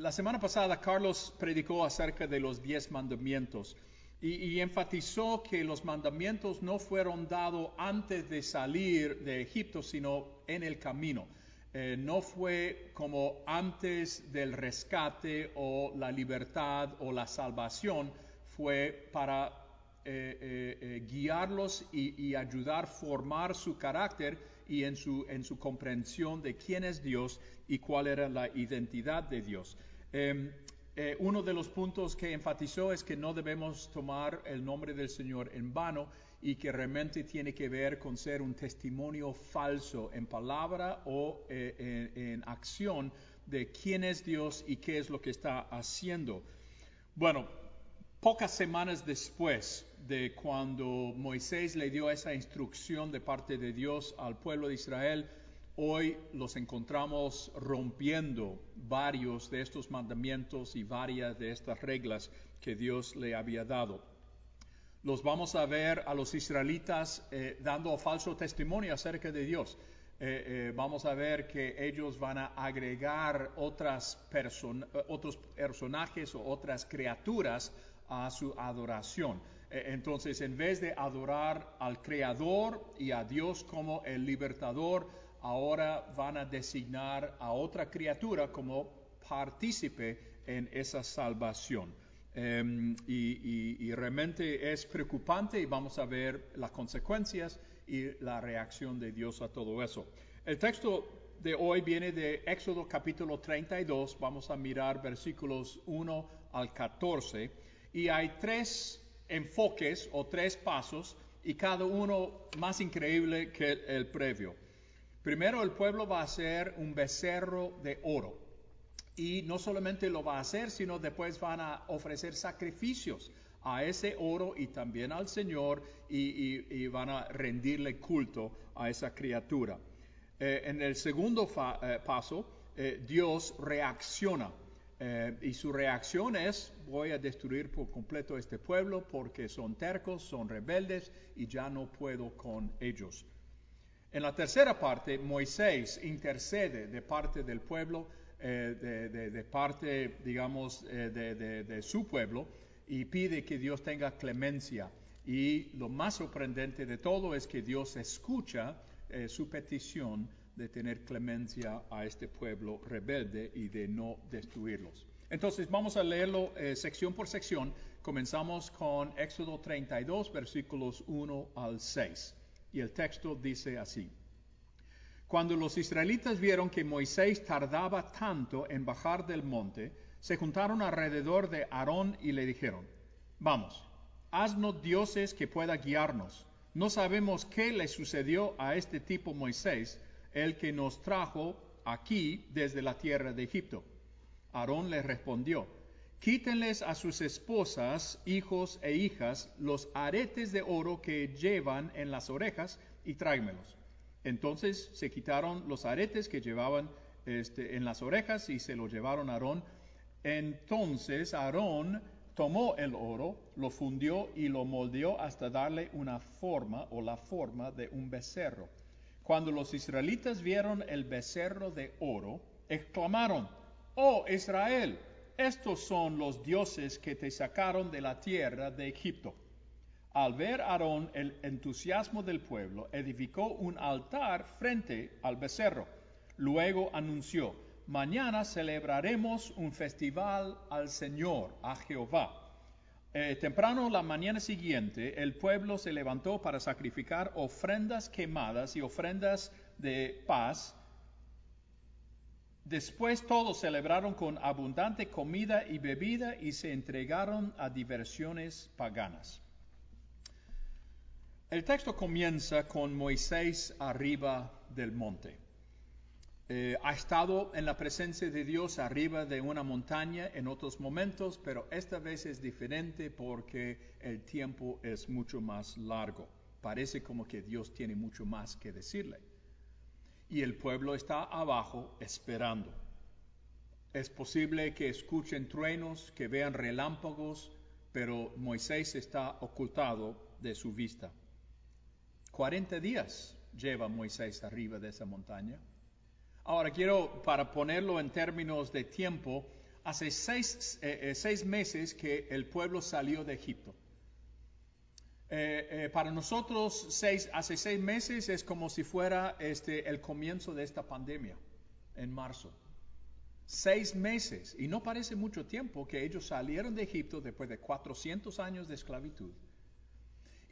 la semana pasada Carlos predicó acerca de los diez mandamientos y, enfatizó que los mandamientos no fueron dados antes de salir de Egipto, sino en el camino. Eh, no fue como antes del rescate o la libertad o la salvación, fue para eh, eh, guiarlos y, ayudar a formar su carácter y su, en su comprensión de quién es Dios y cuál era la identidad de Dios. Em, eh, uno de los puntos que enfatizó es que no debemos tomar el nombre del Señor en vano y que realmente tiene que ver con ser un testimonio falso en palabra o eh, en, en, acción de quién es Dios y qué es lo que está haciendo. Bueno, pocas semanas después de cuando Moisés le dio esa instrucción de parte de Dios al pueblo de Israel, hoy los encontramos rompiendo varios de estos mandamientos y varias de estas reglas que Dios le había dado los vamos a ver a los israelitas eh, dando falso testimonio acerca de Dios. Eh, eh, vamos a ver que ellos van a agregar otras otros personajes o otras criaturas a su adoración. entonces, en vez de adorar al Creador y a Dios como el libertador, ahora van a designar a otra criatura como partícipe en esa salvación. Um, y, y, realmente es preocupante y vamos a ver las consecuencias y la reacción de Dios a todo eso. El texto de hoy viene de Éxodo capítulo 32, vamos a mirar versículos 1 al 14 y hay tres enfoques o tres pasos y cada uno más increíble que el previo. Primero el pueblo va a hacer un becerro de oro y no solamente lo va a hacer, sino después van a ofrecer sacrificios a ese oro y también al Señor y, van a rendirle culto a esa criatura. Eh, en el segundo eh, paso, eh, Dios reacciona y su reacción es voy a destruir por completo este pueblo porque son tercos, son rebeldes y ya no puedo con ellos. En la tercera parte, Moisés intercede de parte del pueblo eh, de, parte, digamos, eh, de, su pueblo y pide que Dios tenga clemencia. Y lo más sorprendente de todo es que Dios escucha eh, su petición de tener clemencia a este pueblo rebelde y de no destruirlos. Entonces vamos a leerlo sección por sección. Comenzamos con Éxodo 32, versículos 1 al 6. Y el texto dice así. Cuando los israelitas vieron que Moisés tardaba tanto en bajar del monte, se juntaron alrededor de Aarón y le dijeron, vamos, haznos dioses que pueda guiarnos. No sabemos qué le sucedió a este tipo Moisés, el que nos trajo aquí desde la tierra de Egipto. Aarón le respondió, quítenles a sus esposas, hijos e hijas los aretes de oro que llevan en las orejas y tráimelos. Entonces se quitaron los aretes que llevaban este, en las orejas y se lo llevaron a Aarón. Entonces Aarón tomó el oro, lo fundió y lo moldeó hasta darle una forma o la forma de un becerro. Cuando los israelitas vieron el becerro de oro, exclamaron, Oh Israel, estos son los dioses que te sacaron de la tierra de Egipto. Al ver Aarón el entusiasmo del pueblo, edificó un altar frente al becerro. Luego anunció, mañana celebraremos un festival al Señor, a Jehová. Eh, temprano la mañana siguiente, el pueblo se levantó para sacrificar ofrendas quemadas y ofrendas de paz. Después todos celebraron con abundante comida y bebida y se entregaron a diversiones paganas. El texto comienza con Moisés arriba del monte. Eh, ha estado en la presencia de Dios arriba de una montaña en otros momentos, pero esta vez es diferente porque el tiempo es mucho más largo. Parece como que Dios tiene mucho más que decirle. Y el pueblo está abajo esperando. Es posible que escuchen truenos, que vean relámpagos, pero Moisés está ocultado de su vista. 40 días lleva Moisés arriba de esa montaña. Ahora quiero, para ponerlo en términos de tiempo, hace seis, eh, seis meses que el pueblo salió de Egipto. Para nosotros, seis, hace seis meses es como si fuera este, el comienzo de esta pandemia, en marzo. Seis meses, y no parece mucho tiempo que ellos salieron de Egipto después de 400 años de esclavitud.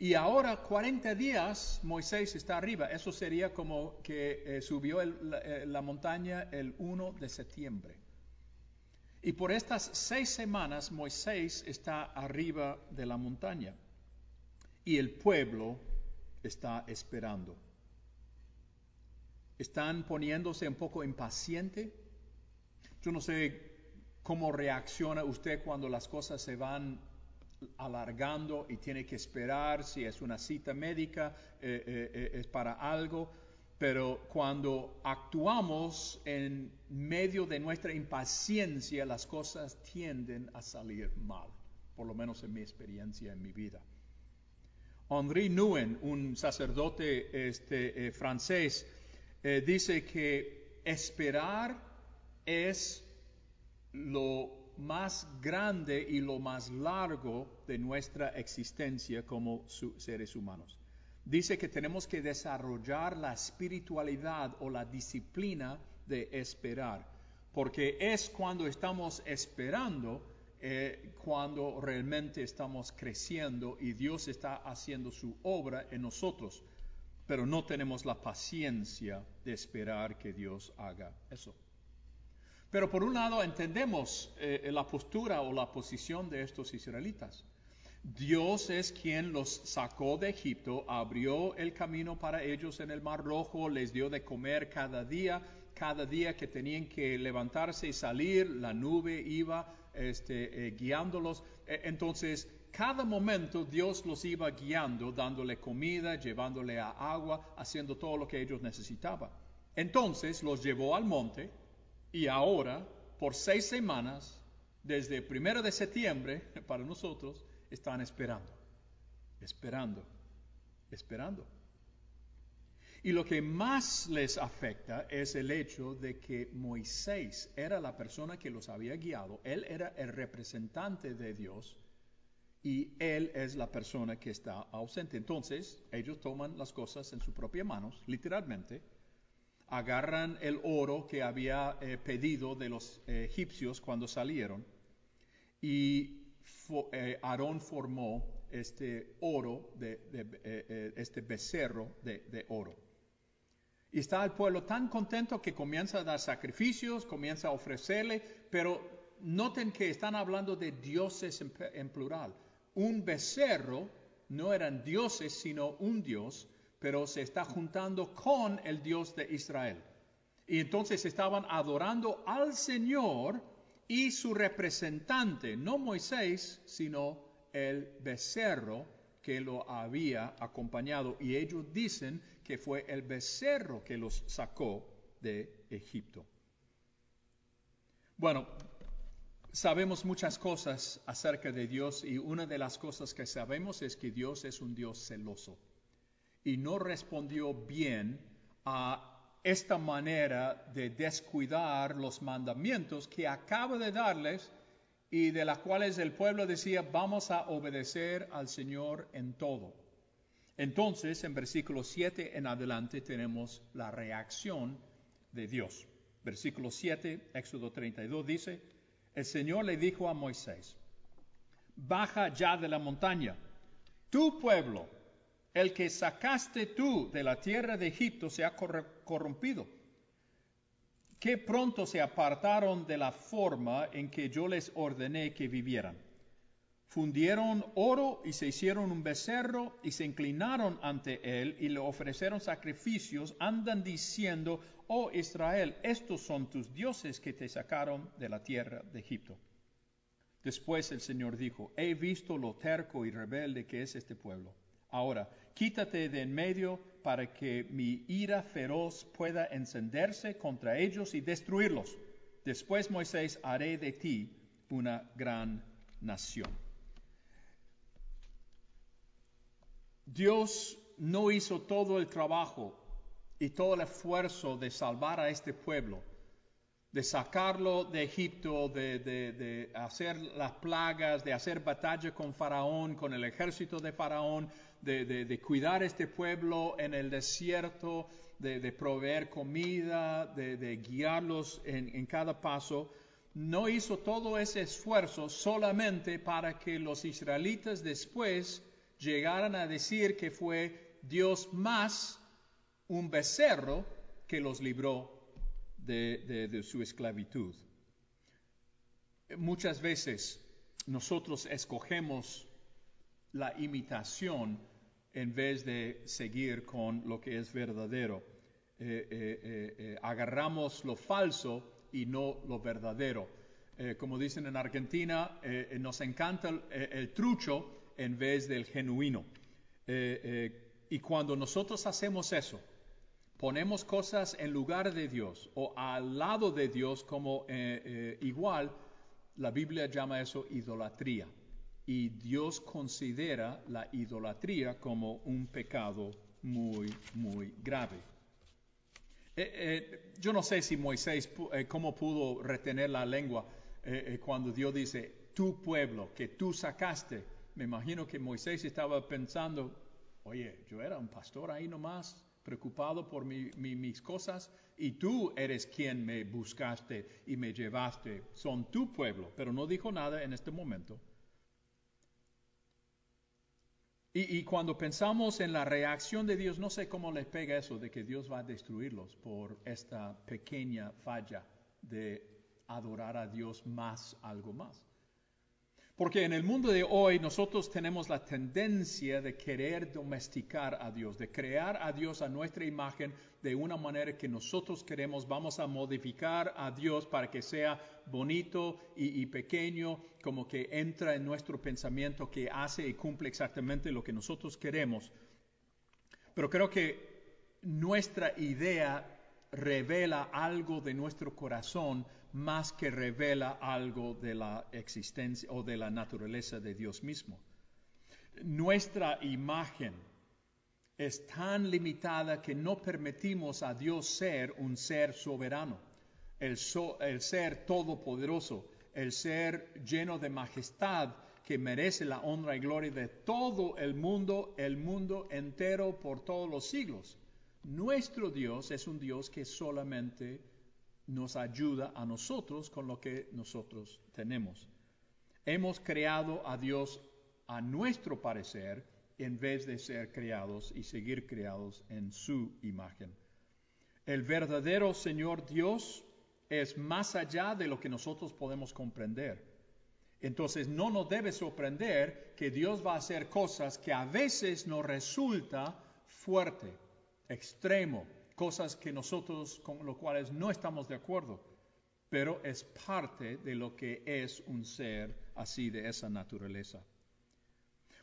Y ahora 40 días Moisés está arriba. Eso sería como que eh, subió eh, la, montaña el 1 de septiembre. Y por estas seis semanas Moisés está arriba de la montaña. Y el pueblo está esperando. Están poniéndose un poco impaciente. Yo no sé cómo reacciona usted cuando las cosas se van alargando y tiene que esperar si es una cita médica, eh, eh, eh, es para algo, pero cuando actuamos en medio de nuestra impaciencia, las cosas tienden a salir mal, por lo menos en mi experiencia en mi vida. Henri Nouwen, un sacerdote este, francés, dice que esperar es lo más grande y lo más largo de nuestra existencia como seres humanos. Dice que tenemos que desarrollar la espiritualidad o la disciplina de esperar, porque es cuando estamos esperando eh, cuando realmente estamos creciendo y Dios está haciendo su obra en nosotros, pero no tenemos la paciencia de esperar que Dios haga eso. Pero por un lado entendemos eh, la postura o la posición de estos israelitas. Dios es quien los sacó de Egipto, abrió el camino para ellos en el Mar Rojo, les dio de comer cada día, cada día que tenían que levantarse y salir, la nube iba este, eh, guiándolos. E, entonces, cada momento Dios los iba guiando, dándole comida, llevándole agua, haciendo todo lo que ellos necesitaban. Entonces los llevó al monte, y ahora, por seis semanas, desde el primero de septiembre, para nosotros, están esperando, esperando, esperando. Y lo que más les afecta es el hecho de que Moisés era la persona que los había guiado, él era el representante de Dios y él es la persona que está ausente. Entonces, ellos toman las cosas en sus propias manos, literalmente, agarran el oro que había eh, pedido de los eh, egipcios cuando salieron y eh, Aarón formó este oro, este becerro de, oro. Y está el pueblo tan contento que comienza a dar sacrificios, comienza a ofrecerle, pero noten que están hablando de dioses en plural. Un becerro no eran dioses, sino un dios pero se está juntando con el Dios de Israel. Y entonces estaban adorando al Señor y su representante, no Moisés, sino el becerro que lo había acompañado. Y ellos dicen que fue el becerro que los sacó de Egipto. Bueno, sabemos muchas cosas acerca de Dios y una de las cosas que sabemos es que Dios es un Dios celoso y no respondió bien a esta manera de descuidar los mandamientos que acaba de darles y de las cuales el pueblo decía, vamos a obedecer al Señor en todo. Entonces, en versículo 7 en adelante tenemos la reacción de Dios. Versículo 7, Éxodo 32 dice, el Señor le dijo a Moisés, baja ya de la montaña, tu pueblo el que sacaste tú de la tierra de Egipto se ha corrompido. Que pronto se apartaron de la forma en que yo les ordené que vivieran. Fundieron oro y se hicieron un becerro y se inclinaron ante él y le ofrecieron sacrificios. Andan diciendo, oh Israel, estos son tus dioses que te sacaron de la tierra de Egipto. Después el Señor dijo, he visto lo terco y rebelde que es este pueblo. Ahora, quítate de en medio para que mi ira feroz pueda encenderse contra ellos y destruirlos. Después, Moisés, haré de ti una gran nación. Dios no hizo todo el trabajo y todo el esfuerzo de salvar a este pueblo de sacarlo de Egipto, de, hacer las plagas, de hacer batalla con Faraón, con el ejército de Faraón, de, de cuidar este pueblo en el desierto, de, proveer comida, de, guiarlos en, en cada paso, no hizo todo ese esfuerzo solamente para que los israelitas después llegaran a decir que fue Dios más un becerro que los libró de, su esclavitud. Muchas veces nosotros escogemos la imitación en vez de seguir con lo que es verdadero. Eh, eh, eh, agarramos lo falso y no lo verdadero. como dicen en Argentina, nos encanta el, trucho en vez del genuino. y cuando nosotros hacemos eso, ponemos cosas en lugar de Dios o al lado de Dios como eh, eh, igual, la Biblia llama eso idolatría. Y Dios considera la idolatría como un pecado muy, muy grave. Eh, yo no sé si Moisés, cómo pudo retener la lengua cuando Dios dice, tu pueblo que tú sacaste. Me imagino que Moisés estaba pensando, oye, yo era un pastor ahí nomás, preocupado por mis cosas y tú eres quien me buscaste y me llevaste. Son tu pueblo, pero no dijo nada en este momento. Y, y, cuando pensamos en la reacción de Dios, no sé cómo les pega eso de que Dios va a destruirlos por esta pequeña falla de adorar a Dios más, algo más. Porque en el mundo de hoy nosotros tenemos la tendencia de querer domesticar a Dios, de crear a Dios a nuestra imagen de una manera que nosotros queremos. Vamos a modificar a Dios para que sea bonito y, pequeño, como que entra en nuestro pensamiento, que hace y cumple exactamente lo que nosotros queremos. Pero creo que nuestra idea revela algo de nuestro corazón más que revela algo de la existencia o de la naturaleza de Dios mismo. Nuestra imagen es tan limitada que no permitimos a Dios ser un ser soberano, el, el ser todopoderoso, el ser lleno de majestad que merece la honra y gloria de todo el mundo, el mundo entero por todos los siglos. Nuestro Dios es un Dios que solamente nos ayuda a nosotros con lo que nosotros tenemos. Hemos creado a Dios a nuestro parecer en vez de ser creados y seguir creados en su imagen. El verdadero Señor Dios es más allá de lo que nosotros podemos comprender. Entonces no nos debe sorprender que Dios va a hacer cosas que a veces nos resulta fuerte, extremo, cosas que nosotros con lo cuales no estamos de acuerdo, pero es parte de lo que es un ser así de esa naturaleza.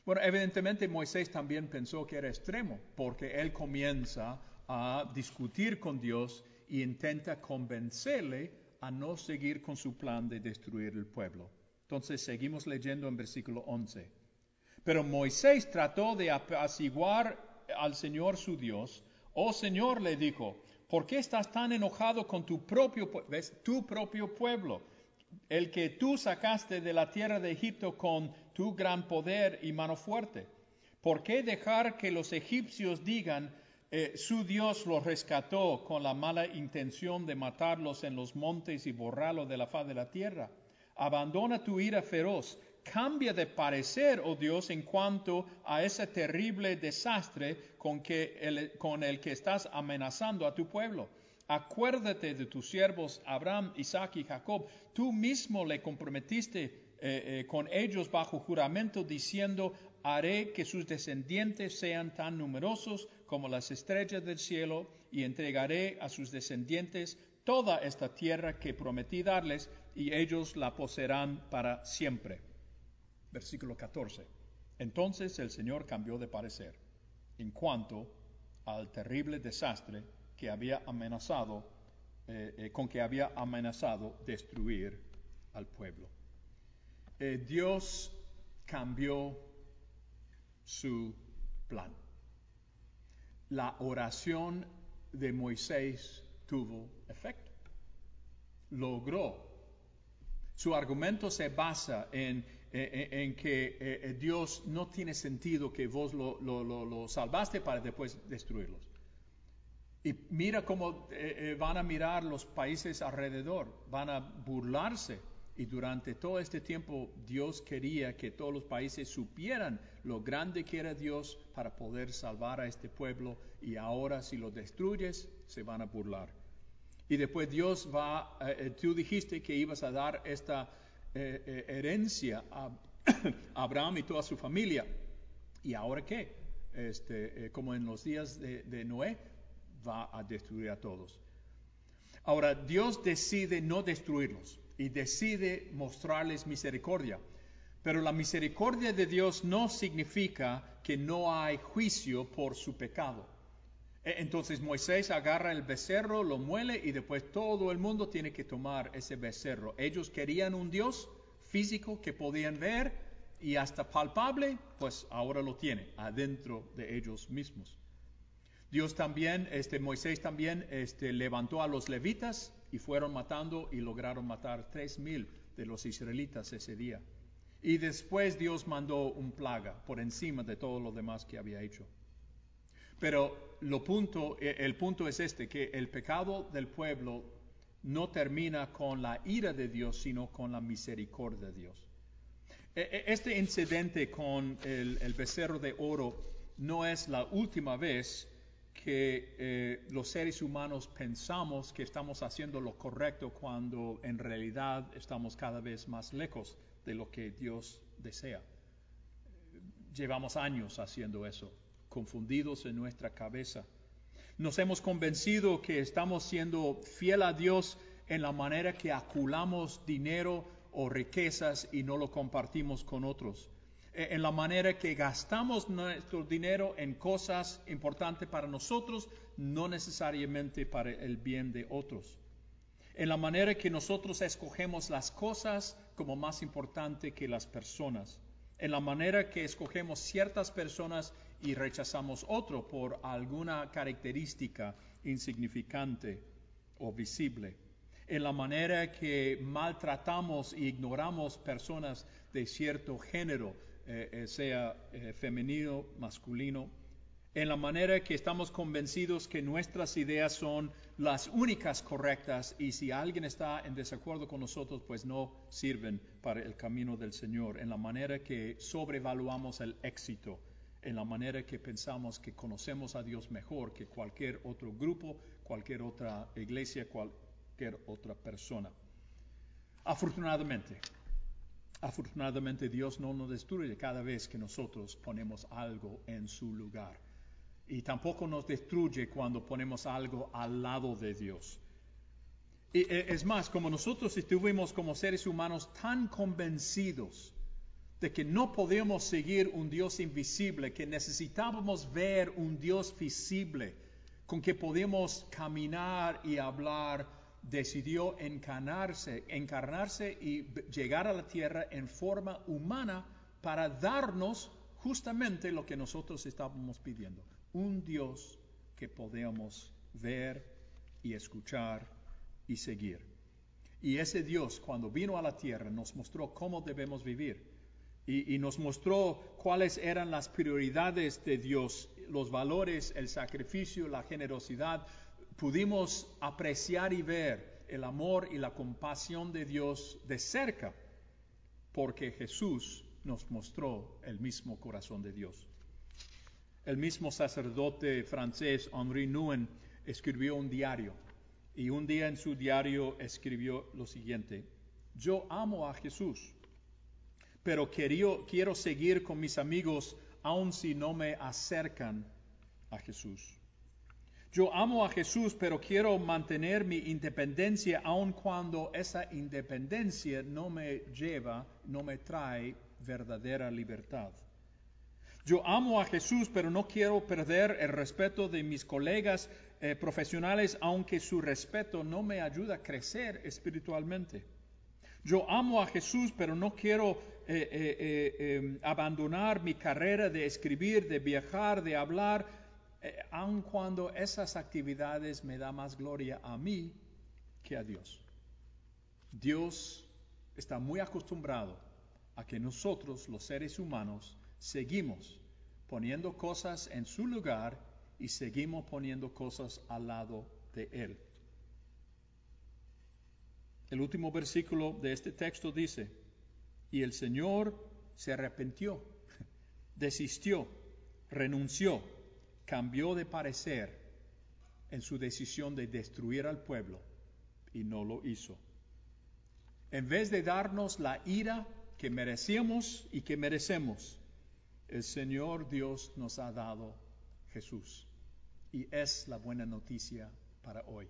Bueno, evidentemente Moisés también pensó que era extremo, porque él comienza a discutir con Dios e intenta convencerle a no seguir con su plan de destruir el pueblo. Entonces seguimos leyendo en versículo 11. Pero Moisés trató de apaciguar al Señor su Dios, Oh Señor, le dijo, ¿por qué estás tan enojado con tu propio, pueblo? El que tú sacaste de la tierra de Egipto con tu gran poder y mano fuerte. ¿Por qué dejar que los egipcios digan, eh, su Dios los rescató con la mala intención de matarlos en los montes y borrarlos de la faz de la tierra? Abandona tu ira feroz cambia de parecer, oh Dios, en cuanto a ese terrible desastre con, que el, que estás amenazando a tu pueblo. Acuérdate de tus siervos Abraham, Isaac y Jacob. Tú mismo le comprometiste eh, eh, con ellos bajo juramento diciendo, haré que sus descendientes sean tan numerosos como las estrellas del cielo y entregaré a sus descendientes toda esta tierra que prometí darles y ellos la poseerán para siempre versículo 14. Entonces el Señor cambió de parecer en cuanto al terrible desastre que había amenazado, eh, eh, con que había amenazado destruir al pueblo. Eh, Dios cambió su plan. La oración de Moisés tuvo efecto. logró. Su argumento se basa en, en, en que eh, Dios no tiene sentido que vos lo, lo, salvaste para después destruirlos. Y mira cómo eh, eh, van a mirar los países alrededor, van a burlarse. Y durante todo este tiempo Dios quería que todos los países supieran lo grande que era Dios para poder salvar a este pueblo. Y ahora si lo destruyes, se van a burlar. Y después Dios va, eh, tú dijiste que ibas a dar esta eh, eh, herencia a Abraham y toda su familia. ¿Y ahora qué? Este, como en los días de, de Noé, va a destruir a todos. Ahora, Dios decide no destruirlos y decide mostrarles misericordia. Pero la misericordia de Dios no significa que no hay juicio por su pecado. E, entonces Moisés agarra el becerro, lo muele y después todo el mundo tiene que tomar ese becerro. Ellos querían un Dios físico que podían ver y hasta palpable, pues ahora lo tiene adentro de ellos mismos. Dios también, este, Moisés también este, levantó a los levitas y fueron matando y lograron matar tres mil de los israelitas ese día. Y después Dios mandó un plaga por encima de todo lo demás que había hecho. Pero lo punto, e, el punto es este, que el pecado del pueblo no termina con la ira de Dios, sino con la misericordia de Dios. E, e, este incidente con el, becerro de oro no es la última vez que eh, los seres humanos pensamos que estamos haciendo lo correcto cuando en realidad estamos cada vez más lejos de lo que Dios desea. Llevamos años haciendo eso, confundidos en nuestra cabeza. Nos hemos convencido que estamos siendo fiel a Dios en la manera que aculamos dinero o riquezas y no lo compartimos con otros. Eh, en la manera que gastamos nuestro dinero en cosas importantes para nosotros, no necesariamente para el bien de otros. En la manera que nosotros escogemos las cosas como más importante que las personas. En la manera que escogemos ciertas personas y rechazamos otro por alguna característica insignificante o visible. En la manera que maltratamos e ignoramos personas de cierto género eh, eh, sea eh, femenino, masculino, en la manera que estamos convencidos que nuestras ideas son las únicas correctas y si alguien está en desacuerdo con nosotros, pues no sirven para el camino del Señor, en la manera que sobrevaluamos el éxito, en la manera que pensamos que conocemos a Dios mejor que cualquier otro grupo, cualquier otra iglesia, cualquier otra persona. Afortunadamente, Afortunadamente Dios no nos destruye cada vez que nosotros ponemos algo en su lugar. Y tampoco nos destruye cuando ponemos algo al lado de Dios. Y, e, es más, como nosotros estuvimos como seres humanos tan convencidos de que no podemos seguir un Dios invisible, que necesitábamos ver un Dios visible con que podemos caminar y hablar decidió encarnarse, encarnarse y llegar a la tierra en forma humana para darnos justamente lo que nosotros estábamos pidiendo, un Dios que podemos ver y escuchar y seguir. Y ese Dios, cuando vino a la tierra, nos mostró cómo debemos vivir y, y, nos mostró cuáles eran las prioridades de Dios, los valores, el sacrificio, la generosidad, pudimos apreciar y ver el amor y la compasión de Dios de cerca, porque Jesús nos mostró el mismo corazón de Dios. El mismo sacerdote francés Henri Nouwen escribió un diario y un día en su diario escribió lo siguiente, yo amo a Jesús, pero quiero, quiero seguir con mis amigos aun si no me acercan a Jesús. Yo amo a Jesús, pero quiero mantener mi independencia aun cuando esa independencia no me lleva, no me trae verdadera libertad. Yo amo a Jesús, pero no quiero perder el respeto de mis colegas eh, profesionales, aunque su respeto no me ayuda a crecer espiritualmente. Yo amo a Jesús, pero no quiero eh, eh, em, abandonar mi carrera de escribir, de viajar, de hablar, aun cuando esas actividades me da más gloria a mí que a Dios. Dios está muy acostumbrado a que nosotros, los seres humanos, seguimos poniendo cosas en su lugar y seguimos poniendo cosas al lado de Él. El último versículo de este texto dice, y el Señor se arrepintió, desistió, renunció, cambió de parecer en su decisión de destruir al pueblo y no lo hizo. En vez de darnos la ira que merecíamos y que merecemos, el Señor Dios nos ha dado Jesús. Y es la buena noticia para hoy.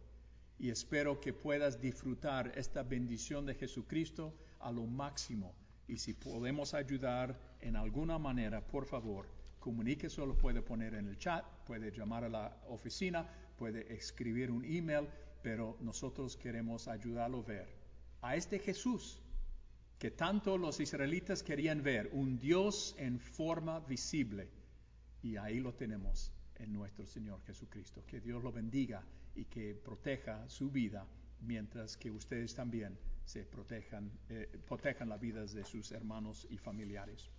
Y espero que puedas disfrutar esta bendición de Jesucristo a lo máximo. Y si podemos ayudar en alguna manera, por favor, comuníquese, lo puede poner en el chat, puede llamar a la oficina, puede escribir un email, pero nosotros queremos ayudarlo a ver a este Jesús que tanto los israelitas querían ver, un Dios en forma visible. Y ahí lo tenemos en nuestro Señor Jesucristo. Que Dios lo bendiga y que proteja su vida, mientras que ustedes también se protejan, eh, protejan las vidas de sus hermanos y familiares.